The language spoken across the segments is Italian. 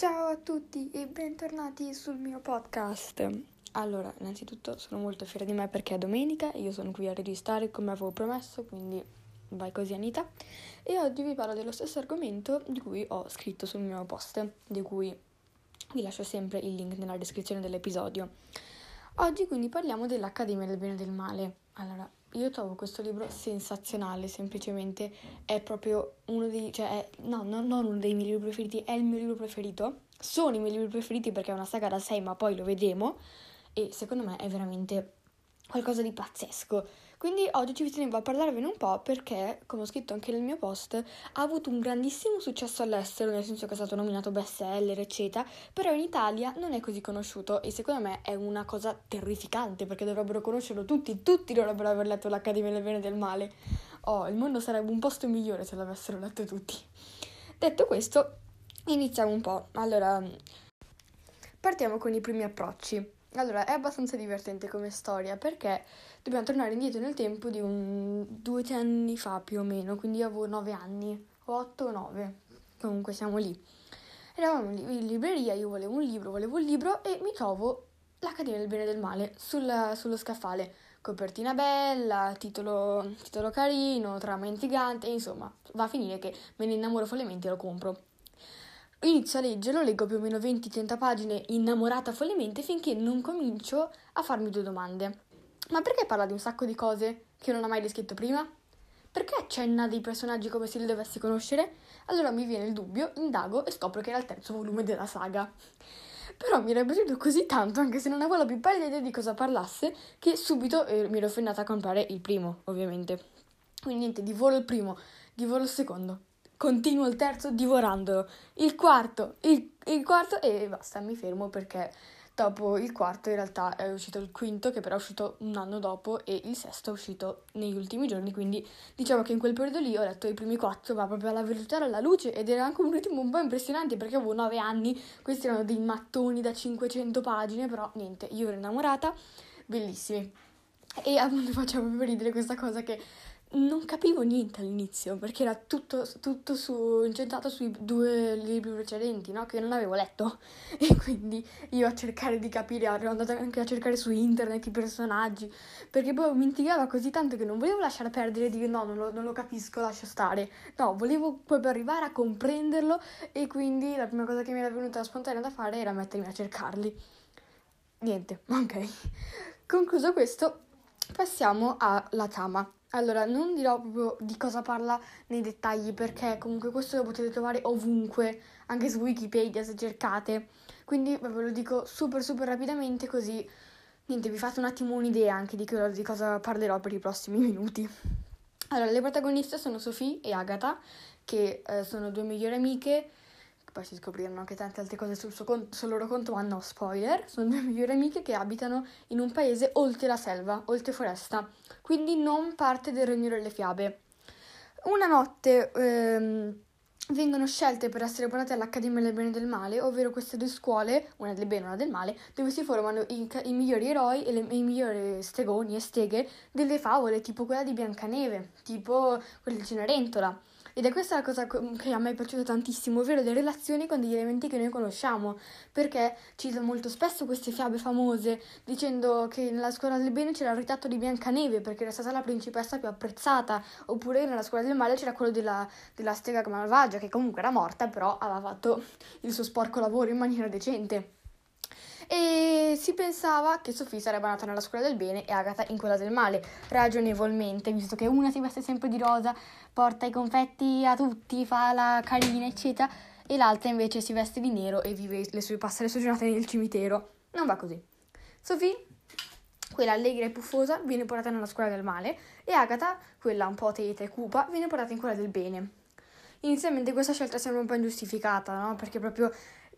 Ciao a tutti e bentornati sul mio podcast. Allora, innanzitutto sono molto fiera di me perché è domenica e io sono qui a registrare come avevo promesso, quindi vai così Anita. E oggi vi parlo dello stesso argomento di cui ho scritto sul mio post, di cui vi lascio sempre il link nella descrizione dell'episodio. Oggi quindi parliamo dell'Accademia del Bene e del Male. Allora, io trovo questo libro sensazionale, semplicemente è proprio uno dei, cioè è, no, no, non uno dei miei libri preferiti, è il mio libro preferito. Sono i miei libri preferiti perché è una saga da 6, ma poi lo vedremo e secondo me è veramente qualcosa di pazzesco. Quindi oggi ci tenevo a parlarvene un po' perché, come ho scritto anche nel mio post, ha avuto un grandissimo successo all'estero, nel senso che è stato nominato bestseller, eccetera, però in Italia non è così conosciuto e secondo me è una cosa terrificante perché dovrebbero conoscerlo tutti, tutti dovrebbero aver letto l'Accademia del Bene e del Male. Oh, il mondo sarebbe un posto migliore se l'avessero letto tutti. Detto questo, iniziamo un po'. Allora, partiamo con i primi approcci. Allora, è abbastanza divertente come storia perché dobbiamo tornare indietro nel tempo di un due anni fa più o meno, quindi avevo nove anni, otto o nove, comunque siamo lì. Eravamo in libreria, io volevo un libro, volevo un libro e mi trovo l'Accademia del Bene e del Male sul, sullo scaffale. Copertina bella, titolo, titolo carino, trama intrigante, insomma, va a finire che me ne innamoro follemente e lo compro. Inizio a leggerlo, leggo più o meno 20-30 pagine innamorata follemente finché non comincio a farmi due domande. Ma perché parla di un sacco di cose che non ho mai descritto prima? Perché accenna dei personaggi come se li dovessi conoscere? Allora mi viene il dubbio, indago e scopro che era il terzo volume della saga. Però mi era piaciuto così tanto, anche se non avevo la più pallida idea di cosa parlasse, che subito eh, mi ero offendata a comprare il primo, ovviamente. Quindi niente, divoro il primo, divoro il secondo, continuo il terzo divorandolo, il quarto, il, il quarto e basta, mi fermo perché dopo il quarto in realtà è uscito il quinto che però è uscito un anno dopo e il sesto è uscito negli ultimi giorni, quindi diciamo che in quel periodo lì ho letto i primi quattro, ma proprio alla velocità e alla luce ed era anche un ritmo un po' impressionante perché avevo nove anni, questi erano dei mattoni da 500 pagine, però niente, io ero innamorata, bellissimi. E appunto facciamo proprio ridere questa cosa che non capivo niente all'inizio perché era tutto, tutto su, incentrato sui due libri precedenti no? che non avevo letto. E quindi io a cercare di capire ero andata anche a cercare su internet i personaggi perché poi mi intrigava così tanto che non volevo lasciare perdere e dire no non lo, non lo capisco lascio stare. No volevo proprio arrivare a comprenderlo e quindi la prima cosa che mi era venuta spontanea da fare era mettermi a cercarli. Niente ok. Concluso questo passiamo alla trama allora, non dirò proprio di cosa parla nei dettagli perché comunque questo lo potete trovare ovunque, anche su Wikipedia se cercate. Quindi ve lo dico super super rapidamente così niente, vi fate un attimo un'idea anche di, quello, di cosa parlerò per i prossimi minuti. Allora, le protagoniste sono Sophie e Agatha, che eh, sono due migliori amiche poi si scoprirono anche tante altre cose sul, conto, sul, loro conto, ma no spoiler, sono due migliori amiche che abitano in un paese oltre la selva, oltre foresta, quindi non parte del regno delle fiabe. Una notte ehm, vengono scelte per essere portate all'Accademia del Bene e del Male, ovvero queste due scuole, una del bene e una del male, dove si formano i, i migliori eroi e le, i migliori stregoni e steghe delle favole, tipo quella di Biancaneve, tipo quella di Cenerentola. Ed è questa la cosa che a me è piaciuta tantissimo, ovvero le relazioni con degli elementi che noi conosciamo, perché cita molto spesso queste fiabe famose, dicendo che nella scuola del bene c'era il ritratto di Biancaneve, perché era stata la principessa più apprezzata, oppure nella scuola del male c'era quello della, della stega malvagia, che comunque era morta, però aveva fatto il suo sporco lavoro in maniera decente e si pensava che Sofì sarebbe nata nella scuola del bene e Agatha in quella del male, ragionevolmente, visto che una si veste sempre di rosa, porta i confetti a tutti, fa la carina, eccetera, e l'altra invece si veste di nero e vive le sue, passa le sue giornate nel cimitero. Non va così. Sofì, quella allegra e puffosa, viene portata nella scuola del male e Agatha, quella un po' teta e cupa, viene portata in quella del bene. Inizialmente questa scelta sembra un po' ingiustificata, no? Perché proprio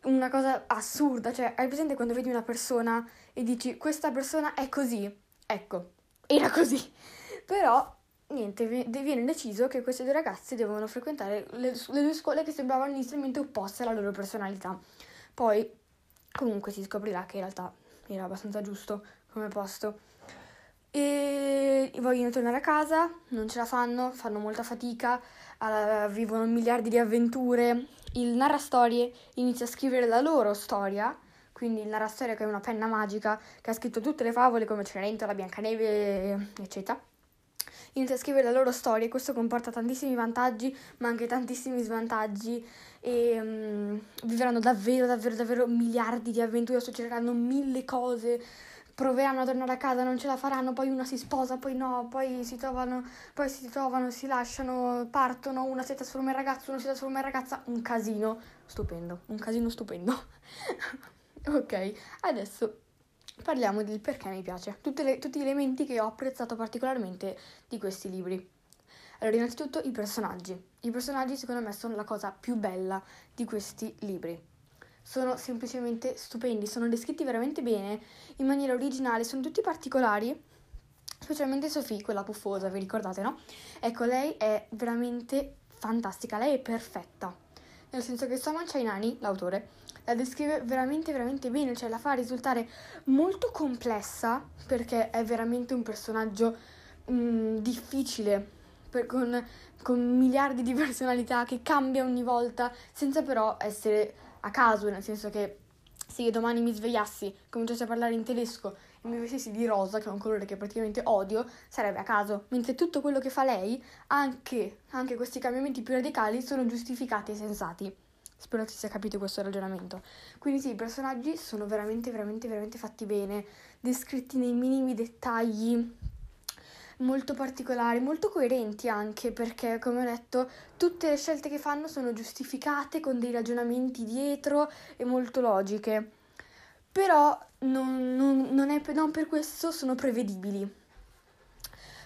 una cosa assurda, cioè hai presente quando vedi una persona e dici questa persona è così? Ecco, era così. Però niente, viene deciso che queste due ragazze devono frequentare le, le due scuole che sembravano inizialmente opposte alla loro personalità. Poi comunque si scoprirà che in realtà era abbastanza giusto come posto. E vogliono tornare a casa, non ce la fanno, fanno molta fatica uh, vivono miliardi di avventure. Il narrastorie inizia a scrivere la loro storia, quindi il narrastorie che è una penna magica che ha scritto tutte le favole come Cenerentola, Biancaneve, eccetera. Inizia a scrivere la loro storia e questo comporta tantissimi vantaggi ma anche tantissimi svantaggi e um, vivranno davvero, davvero, davvero miliardi di avventure, succederanno mille cose proveranno a tornare a casa, non ce la faranno, poi una si sposa, poi no, poi si trovano, poi si trovano, si lasciano, partono, una si trasforma in ragazzo, uno si trasforma in ragazza, un casino stupendo, un casino stupendo. ok, adesso parliamo del perché mi piace, le, tutti gli elementi che ho apprezzato particolarmente di questi libri. Allora, innanzitutto i personaggi. I personaggi secondo me sono la cosa più bella di questi libri sono semplicemente stupendi, sono descritti veramente bene, in maniera originale, sono tutti particolari, specialmente Sophie, quella puffosa, vi ricordate, no? Ecco, lei è veramente fantastica, lei è perfetta, nel senso che Saman Chainani, l'autore, la descrive veramente veramente bene, cioè la fa risultare molto complessa perché è veramente un personaggio mh, mm, difficile, per, con, con miliardi di personalità che cambia ogni volta, senza però essere a caso, nel senso che se io domani mi svegliassi, cominciassi a parlare in tedesco e mi vestissi di rosa, che è un colore che praticamente odio, sarebbe a caso. Mentre tutto quello che fa lei, anche, anche questi cambiamenti più radicali, sono giustificati e sensati. Spero che si sia capito questo ragionamento. Quindi sì, i personaggi sono veramente, veramente, veramente fatti bene, descritti nei minimi dettagli molto particolari, molto coerenti anche perché, come ho detto, tutte le scelte che fanno sono giustificate con dei ragionamenti dietro e molto logiche. Però non, non, non, è, non per questo sono prevedibili.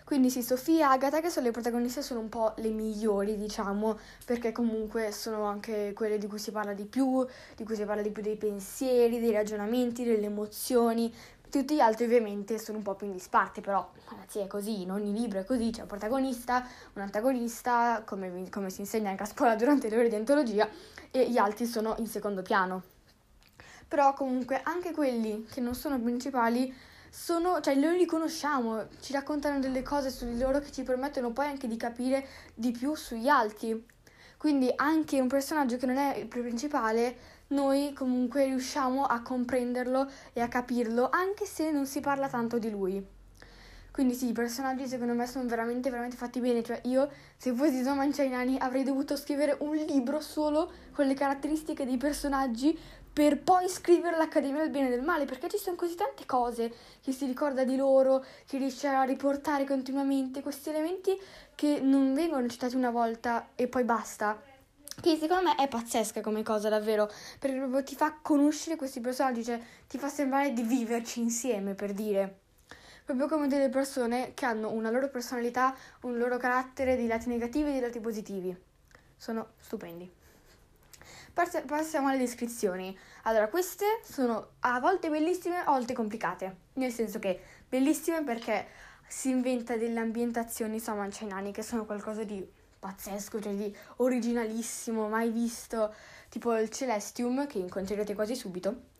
Quindi sì, Sofia e Agatha, che sono le protagoniste, sono un po' le migliori, diciamo, perché comunque sono anche quelle di cui si parla di più, di cui si parla di più dei pensieri, dei ragionamenti, delle emozioni, tutti gli altri ovviamente sono un po' più in disparte, però ragazzi è così, in ogni libro è così, c'è un protagonista, un antagonista, come, come si insegna anche a scuola durante le ore di antologia, e gli altri sono in secondo piano. Però comunque anche quelli che non sono principali sono, cioè noi li conosciamo, ci raccontano delle cose su di loro che ci permettono poi anche di capire di più sugli altri. Quindi anche un personaggio che non è il principale noi comunque riusciamo a comprenderlo e a capirlo, anche se non si parla tanto di lui. Quindi sì, i personaggi secondo me sono veramente, veramente fatti bene. Cioè io, se fossi Zoman Chainani, avrei dovuto scrivere un libro solo con le caratteristiche dei personaggi per poi scrivere l'Accademia del Bene e del Male, perché ci sono così tante cose che si ricorda di loro, che riesce a riportare continuamente, questi elementi che non vengono citati una volta e poi basta che secondo me è pazzesca come cosa davvero, perché proprio ti fa conoscere questi personaggi, cioè ti fa sembrare di viverci insieme, per dire. Proprio come delle persone che hanno una loro personalità, un loro carattere, dei lati negativi e dei lati positivi. Sono stupendi. Passiamo alle descrizioni. Allora, queste sono a volte bellissime, a volte complicate. Nel senso che bellissime perché si inventa delle ambientazioni samancenani che sono qualcosa di pazzesco, cioè di originalissimo, mai visto, tipo il Celestium, che incontrerete quasi subito,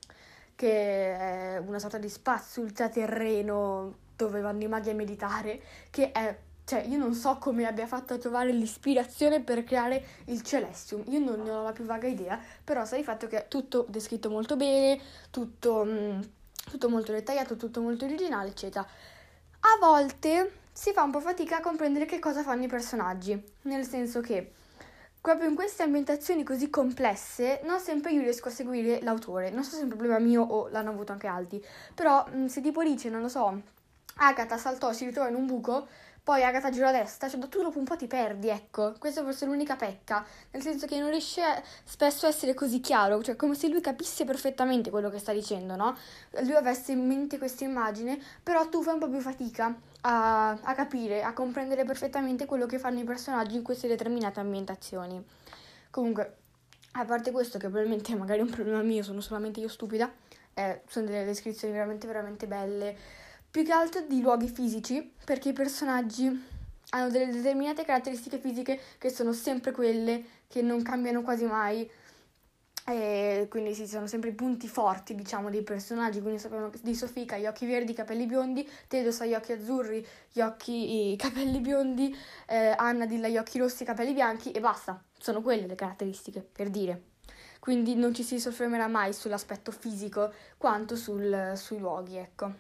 che è una sorta di spazio ultraterreno dove vanno i maghi a meditare, che è cioè, io non so come abbia fatto a trovare l'ispirazione per creare il Celestium. Io non ne ho la più vaga idea, però sai il fatto che è tutto descritto molto bene, tutto, mm, tutto molto dettagliato, tutto molto originale, eccetera. A volte si fa un po' fatica a comprendere che cosa fanno i personaggi, nel senso che proprio in queste ambientazioni così complesse non sempre io riesco a seguire l'autore, non so se è un problema mio o l'hanno avuto anche altri, però se tipo dice, non lo so, Agatha saltò, si ritrova in un buco, poi Agatha gira a destra, cioè tu dopo un po' ti perdi, ecco. Questa forse è l'unica pecca, nel senso che non riesce spesso a essere così chiaro, cioè come se lui capisse perfettamente quello che sta dicendo, no? Lui avesse in mente questa immagine, però tu fai un po' più fatica a, a capire, a comprendere perfettamente quello che fanno i personaggi in queste determinate ambientazioni. Comunque, a parte questo, che probabilmente magari è un problema mio, sono solamente io stupida, eh, sono delle descrizioni veramente, veramente belle più che altro di luoghi fisici, perché i personaggi hanno delle determinate caratteristiche fisiche che sono sempre quelle, che non cambiano quasi mai. E quindi sì, sono sempre i punti forti, diciamo, dei personaggi. Quindi sappiamo di Sofika, gli occhi verdi, i capelli biondi, Tedos ha gli occhi azzurri, gli occhi, i capelli biondi, eh, Anna Dilla gli occhi rossi, i capelli bianchi e basta. Sono quelle le caratteristiche, per dire. Quindi non ci si soffermerà mai sull'aspetto fisico quanto sul, sui luoghi, ecco.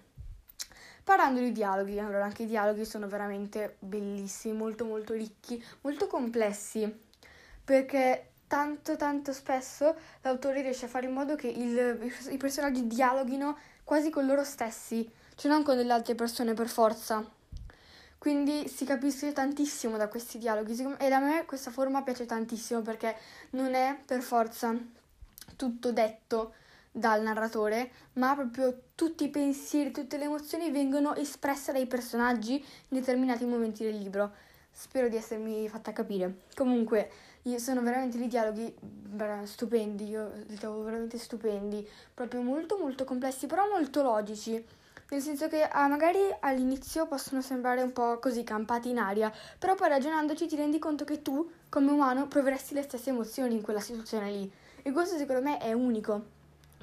Parlando di dialoghi, allora anche i dialoghi sono veramente bellissimi, molto molto ricchi, molto complessi, perché tanto tanto spesso l'autore riesce a fare in modo che il, i personaggi dialoghino quasi con loro stessi, cioè non con delle altre persone per forza. Quindi si capisce tantissimo da questi dialoghi e a me questa forma piace tantissimo perché non è per forza tutto detto dal narratore, ma proprio tutti i pensieri, tutte le emozioni vengono espresse dai personaggi in determinati momenti del libro. Spero di essermi fatta capire. Comunque, sono veramente dei dialoghi stupendi, io li trovo veramente stupendi, proprio molto molto complessi, però molto logici. Nel senso che ah, magari all'inizio possono sembrare un po' così campati in aria, però poi ragionandoci ti rendi conto che tu, come umano, proveresti le stesse emozioni in quella situazione lì. E questo secondo me è unico.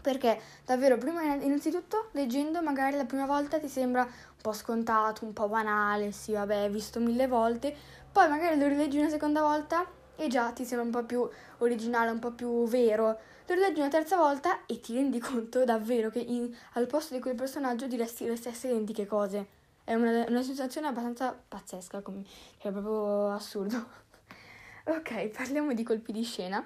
Perché davvero, prima innanzitutto leggendo magari la prima volta ti sembra un po' scontato, un po' banale, sì vabbè, visto mille volte, poi magari lo rileggi una seconda volta e già ti sembra un po' più originale, un po' più vero. Lo rileggi una terza volta e ti rendi conto davvero che in, al posto di quel personaggio diresti le stesse identiche cose. È una, una sensazione abbastanza pazzesca, come, è proprio assurdo. ok, parliamo di colpi di scena.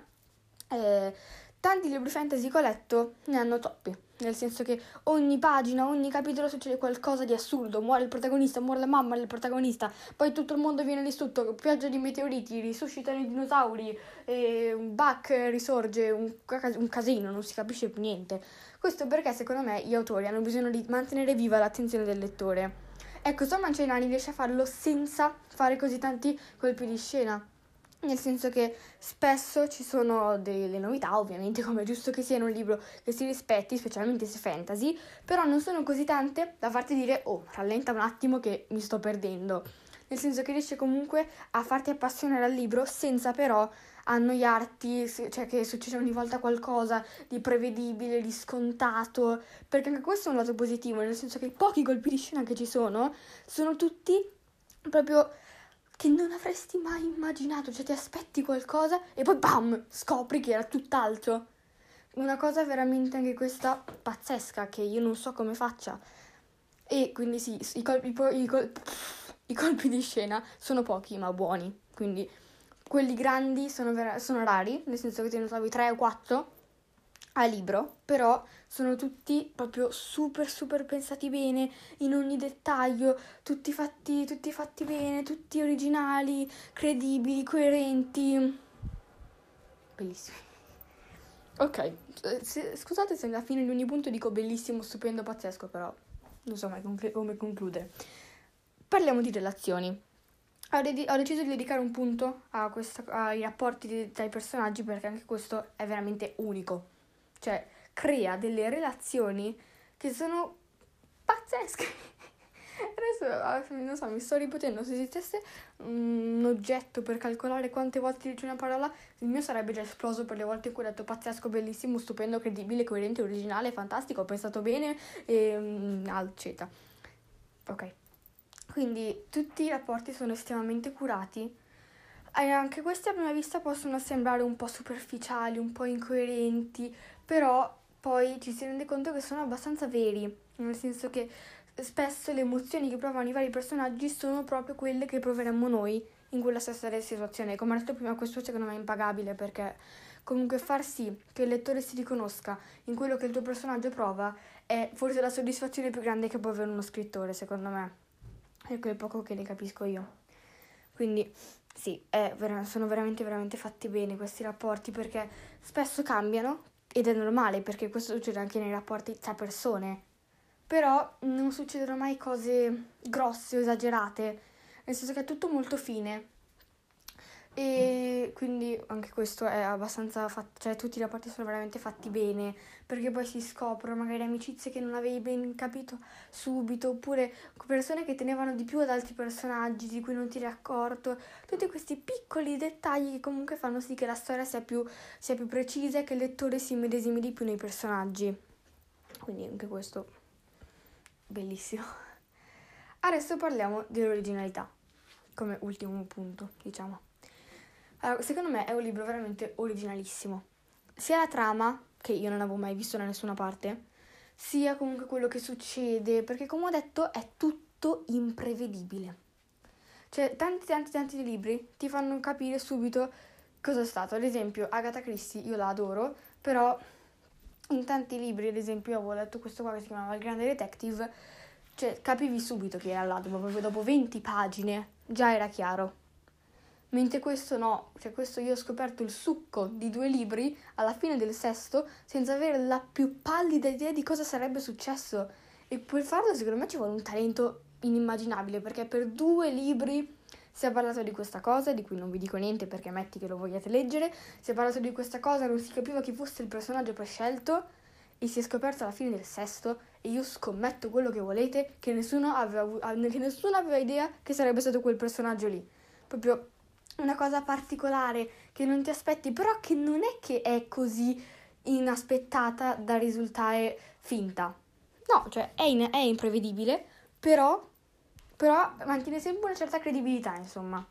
Eh, tanti libri fantasy che ho letto ne hanno troppi, nel senso che ogni pagina, ogni capitolo succede qualcosa di assurdo, muore il protagonista, muore la mamma del protagonista, poi tutto il mondo viene distrutto, pioggia di meteoriti, risuscitano i dinosauri, e Buck risorge, un, un casino, non si capisce più niente. Questo perché secondo me gli autori hanno bisogno di mantenere viva l'attenzione del lettore. Ecco, Tom Mancinani riesce a farlo senza fare così tanti colpi di scena nel senso che spesso ci sono delle novità, ovviamente come è giusto che sia in un libro che si rispetti, specialmente se fantasy, però non sono così tante da farti dire oh, rallenta un attimo che mi sto perdendo. Nel senso che riesce comunque a farti appassionare al libro senza però annoiarti, cioè che succede ogni volta qualcosa di prevedibile, di scontato, perché anche questo è un lato positivo, nel senso che i pochi colpi di scena che ci sono sono tutti proprio che non avresti mai immaginato, cioè ti aspetti qualcosa e poi bam, scopri che era tutt'altro. Una cosa veramente anche questa pazzesca che io non so come faccia. E quindi sì, i colpi, i, col- i colpi di scena sono pochi ma buoni, quindi quelli grandi sono, ver- sono rari, nel senso che te ne trovi 3 o 4 a libro, però sono tutti proprio super super pensati bene in ogni dettaglio, tutti fatti, tutti fatti bene, tutti originali, credibili, coerenti. Bellissimi. Ok, eh, se, scusate se alla fine di ogni punto dico bellissimo, stupendo, pazzesco, però non so mai come concludere. Parliamo di relazioni. Ho, de- ho, deciso di dedicare un punto questa, ai rapporti tra i personaggi perché anche questo è veramente unico cioè crea delle relazioni che sono pazzesche. Adesso ah, non so, mi sto ripetendo, se esistesse un oggetto per calcolare quante volte dice una parola, il mio sarebbe già esploso per le volte in cui ho detto pazzesco, bellissimo, stupendo, credibile, coerente, originale, fantastico, ho pensato bene, e, um, eccetera. Ok. Quindi tutti i rapporti sono estremamente curati e anche questi a prima vista possono sembrare un po' superficiali, un po' incoerenti, però poi ci si rende conto che sono abbastanza veri, nel senso che spesso le emozioni che provano i vari personaggi sono proprio quelle che proveremmo noi in quella stessa situazione. Come ho detto prima, questo secondo me è impagabile perché comunque far sì che il lettore si riconosca in quello che il tuo personaggio prova è forse la soddisfazione più grande che può avere uno scrittore, secondo me. È quel poco che ne capisco io. Quindi sì, ver- sono veramente, veramente fatti bene questi rapporti perché spesso cambiano ed è normale perché questo succede anche nei rapporti tra persone. Però non succedono mai cose grosse o esagerate, nel senso che è tutto molto fine. E quindi anche questo è abbastanza fatto, cioè tutti i rapporti sono veramente fatti bene, perché poi si scoprono magari amicizie che non avevi ben capito subito, oppure persone che tenevano di più ad altri personaggi di cui non ti eri accorto. Tutti questi piccoli dettagli che comunque fanno sì che la storia sia più, sia più precisa e che il lettore si medesimi di più nei personaggi. Quindi anche questo bellissimo. Adesso parliamo dell'originalità, come ultimo punto, diciamo. Allora, secondo me è un libro veramente originalissimo. Sia la trama, che io non avevo mai visto da nessuna parte, sia comunque quello che succede, perché come ho detto è tutto imprevedibile. Cioè, tanti tanti tanti libri ti fanno capire subito cosa è stato. Ad esempio, Agatha Christie, io la adoro, però in tanti libri, ad esempio, io avevo letto questo qua che si chiamava Il Grande Detective, cioè capivi subito che era là, proprio dopo 20 pagine già era chiaro. Mentre questo no, cioè questo io ho scoperto il succo di due libri alla fine del sesto senza avere la più pallida idea di cosa sarebbe successo. E per farlo secondo me ci vuole un talento inimmaginabile perché per due libri si è parlato di questa cosa, di cui non vi dico niente perché metti che lo vogliate leggere, si è parlato di questa cosa, non si capiva chi fosse il personaggio prescelto e si è scoperto alla fine del sesto e io scommetto quello che volete che nessuno aveva, che nessuno aveva idea che sarebbe stato quel personaggio lì. Proprio una cosa particolare che non ti aspetti, però che non è che è così inaspettata da risultare finta. No, cioè è, in, è imprevedibile, però, però, mantiene sempre una certa credibilità, insomma.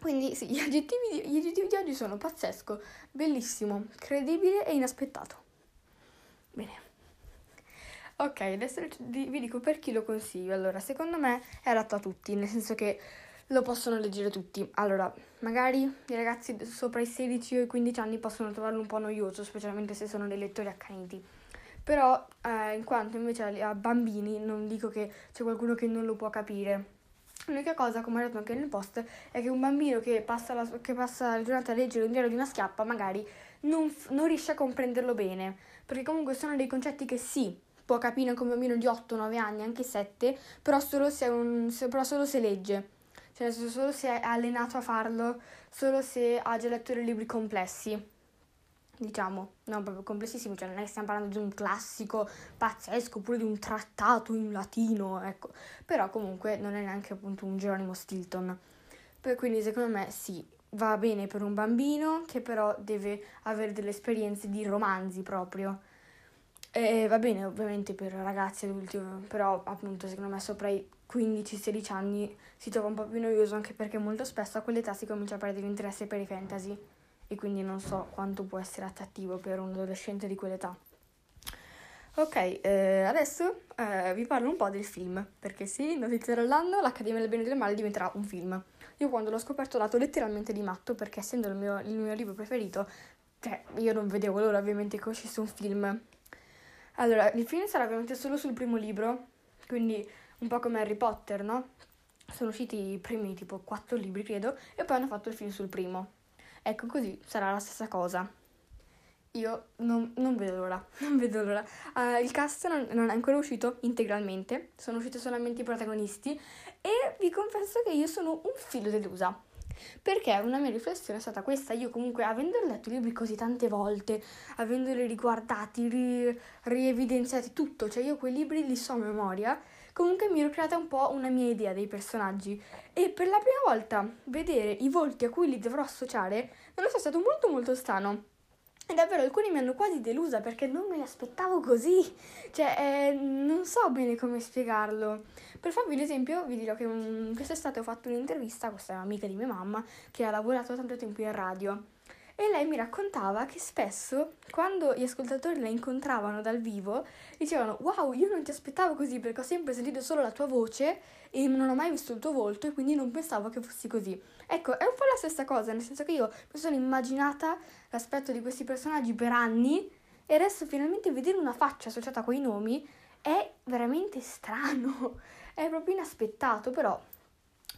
Quindi sì, gli aggettivi, di, gli aggettivi di oggi sono pazzesco, bellissimo, credibile e inaspettato. Bene. Ok, adesso vi dico per chi lo consiglio. Allora, secondo me è adatto a tutti, nel senso che lo possono leggere tutti. Allora, magari i ragazzi sopra i 16 o i 15 anni possono trovarlo un po' noioso, specialmente se sono dei lettori accaniti. Però, eh, in quanto invece a, bambini, non dico che c'è qualcuno che non lo può capire. L'unica cosa, come ho detto anche nel post, è che un bambino che passa la, che passa la giornata a leggere un diario di una schiappa magari non, non riesce a comprenderlo bene, perché comunque sono dei concetti che sì, può capire anche un bambino di 8-9 anni, anche 7, però solo se, un, se, però solo se legge cioè solo se è allenato a farlo, solo se ha già letto dei libri complessi. Diciamo, non proprio complessissimi, cioè non è che stiamo parlando di un classico pazzesco oppure di un trattato in latino, ecco. Però comunque non è neanche appunto un Geronimo Stilton. Per, quindi secondo me sì, va bene per un bambino che però deve avere delle esperienze di romanzi proprio. E va bene ovviamente per ragazzi adulti, però appunto secondo me sopra i 15-16 anni si trova un po' più noioso anche perché molto spesso a quell'età si comincia a perdere interesse per i fantasy e quindi non so quanto può essere attrattivo per un adolescente di quell'età. Ok, eh, adesso eh, vi parlo un po' del film, perché sì, notizia dell'anno, l'Accademia del Bene e del Male diventerà un film. Io quando l'ho scoperto ho dato letteralmente di matto, perché essendo il mio, il mio libro preferito, cioè io non vedevo l'ora ovviamente che uscisse un film. Allora, il film sarà ovviamente solo sul primo libro, quindi un po' come Harry Potter, no? Sono usciti i primi tipo quattro libri, credo, e poi hanno fatto il film sul primo. Ecco, così sarà la stessa cosa. Io non, non vedo l'ora, non vedo l'ora. Uh, il cast non, non, è ancora uscito integralmente, sono usciti solamente i protagonisti e vi confesso che io sono un filo delusa. Perché una mia riflessione è stata questa, io comunque avendo letto i libri così tante volte, avendoli riguardati, ri, rievidenziati tutto, cioè io quei libri li so a memoria, comunque mi ero creata un po' una mia idea dei personaggi e per la prima volta vedere i volti a cui li dovrò associare non lo so, è stato molto molto strano. E davvero alcuni mi hanno quasi delusa perché non me li aspettavo così. Cioè, eh, non so bene come spiegarlo. Per farvi l'esempio, vi dirò che un, quest'estate ho fatto un'intervista questa amica di mia mamma che ha lavorato tanto tempo in radio. E lei mi raccontava che spesso, quando gli ascoltatori la incontravano dal vivo, dicevano: Wow, io non ti aspettavo così perché ho sempre sentito solo la tua voce e non ho mai visto il tuo volto e quindi non pensavo che fossi così. Ecco, è un po' la stessa cosa, nel senso che io mi sono immaginata l'aspetto di questi personaggi per anni e adesso finalmente vedere una faccia associata a quei nomi è veramente strano, è proprio inaspettato, però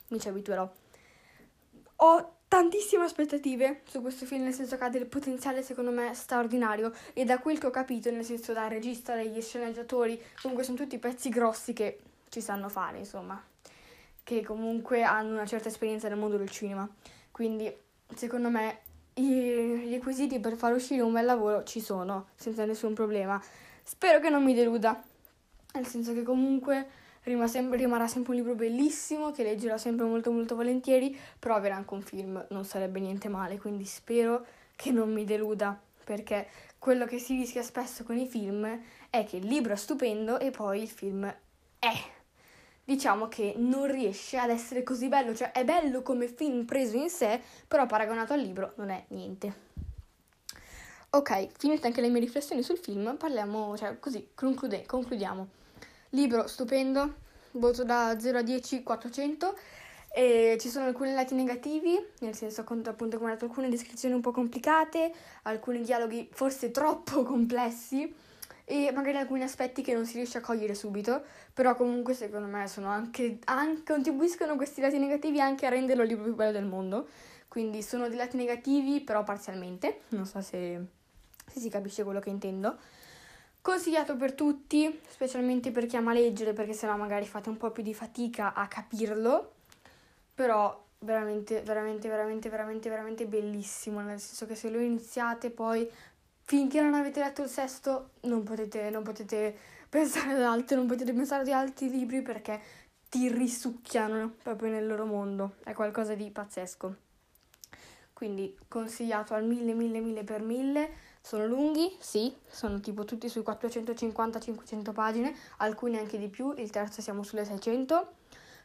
mi ci abituerò. Ho tantissime aspettative su questo film, nel senso che ha del potenziale secondo me straordinario e da quel che ho capito, nel senso dal regista, dagli sceneggiatori, comunque sono tutti pezzi grossi che ci sanno fare, insomma che comunque hanno una certa esperienza nel mondo del cinema. Quindi, secondo me, i requisiti per far uscire un bel lavoro ci sono, senza nessun problema. Spero che non mi deluda, nel senso che comunque rimarrà sempre un libro bellissimo, che leggerò sempre molto molto volentieri, però avere anche un film non sarebbe niente male, quindi spero che non mi deluda, perché quello che si rischia spesso con i film è che il libro è stupendo e poi il film è diciamo che non riesce ad essere così bello, cioè è bello come film preso in sé, però paragonato al libro non è niente. Ok, finite anche le mie riflessioni sul film, parliamo, cioè così, conclude, concludiamo. Libro stupendo, voto da 0 a 10, 400. E ci sono alcuni lati negativi, nel senso appunto come ho detto alcune descrizioni un po' complicate, alcuni dialoghi forse troppo complessi e magari alcuni aspetti che non si riesce a cogliere subito, però comunque secondo me anche, anche contribuiscono questi lati negativi anche a renderlo il libro più bello del mondo. Quindi sono dei lati negativi, però parzialmente, non so se, se si capisce quello che intendo. Consigliato per tutti, specialmente per chi ama leggere, perché sennò magari fate un po' più di fatica a capirlo, però veramente, veramente, veramente, veramente, veramente bellissimo, nel senso che se lo iniziate poi finché non avete letto il sesto non potete, non potete pensare ad altro, non potete pensare ad altri libri perché ti risucchiano proprio nel loro mondo, è qualcosa di pazzesco. Quindi consigliato al mille, mille, mille per mille. Sono lunghi, sì, sono tipo tutti sui 450-500 pagine, alcuni anche di più, il terzo siamo sulle 600,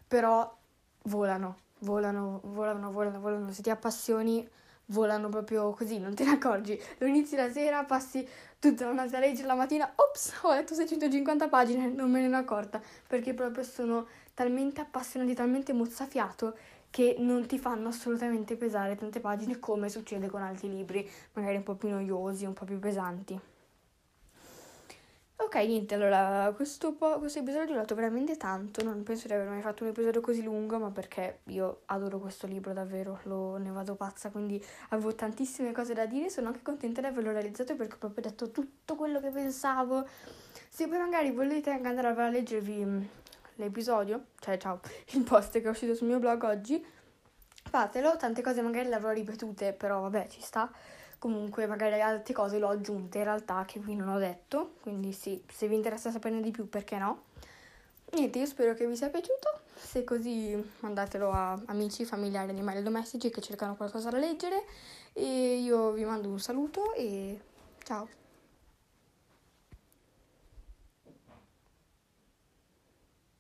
però volano, volano, volano, volano, volano. Se ti appassioni volano proprio così, non te ne accorgi. Lo inizi la sera, passi tutta la notte a leggere la mattina, ops, ho letto 650 pagine, non me ne ero accorta, perché proprio sono talmente appassionati, talmente mozzafiato che non ti fanno assolutamente pesare tante pagine come succede con altri libri, magari un po' più noiosi, un po' più pesanti. Ok, niente, allora questo, po- questo episodio è durato veramente tanto, non penso di aver mai fatto un episodio così lungo, ma perché io adoro questo libro davvero, lo, ne vado pazza, quindi avevo tantissime cose da dire, sono anche contenta di averlo realizzato perché ho proprio detto tutto quello che pensavo. Se poi magari volete anche andare a leggervi l'episodio, cioè ciao, il post che è uscito sul mio blog oggi, fatelo, tante cose magari le avrò ripetute, però vabbè ci sta comunque magari altre cose l'ho aggiunte in realtà che qui non ho detto, quindi sì, se vi interessa saperne di più perché no. Niente, io spero che vi sia piaciuto, se così mandatelo a amici, familiari, animali domestici che cercano qualcosa da leggere e io vi mando un saluto e ciao!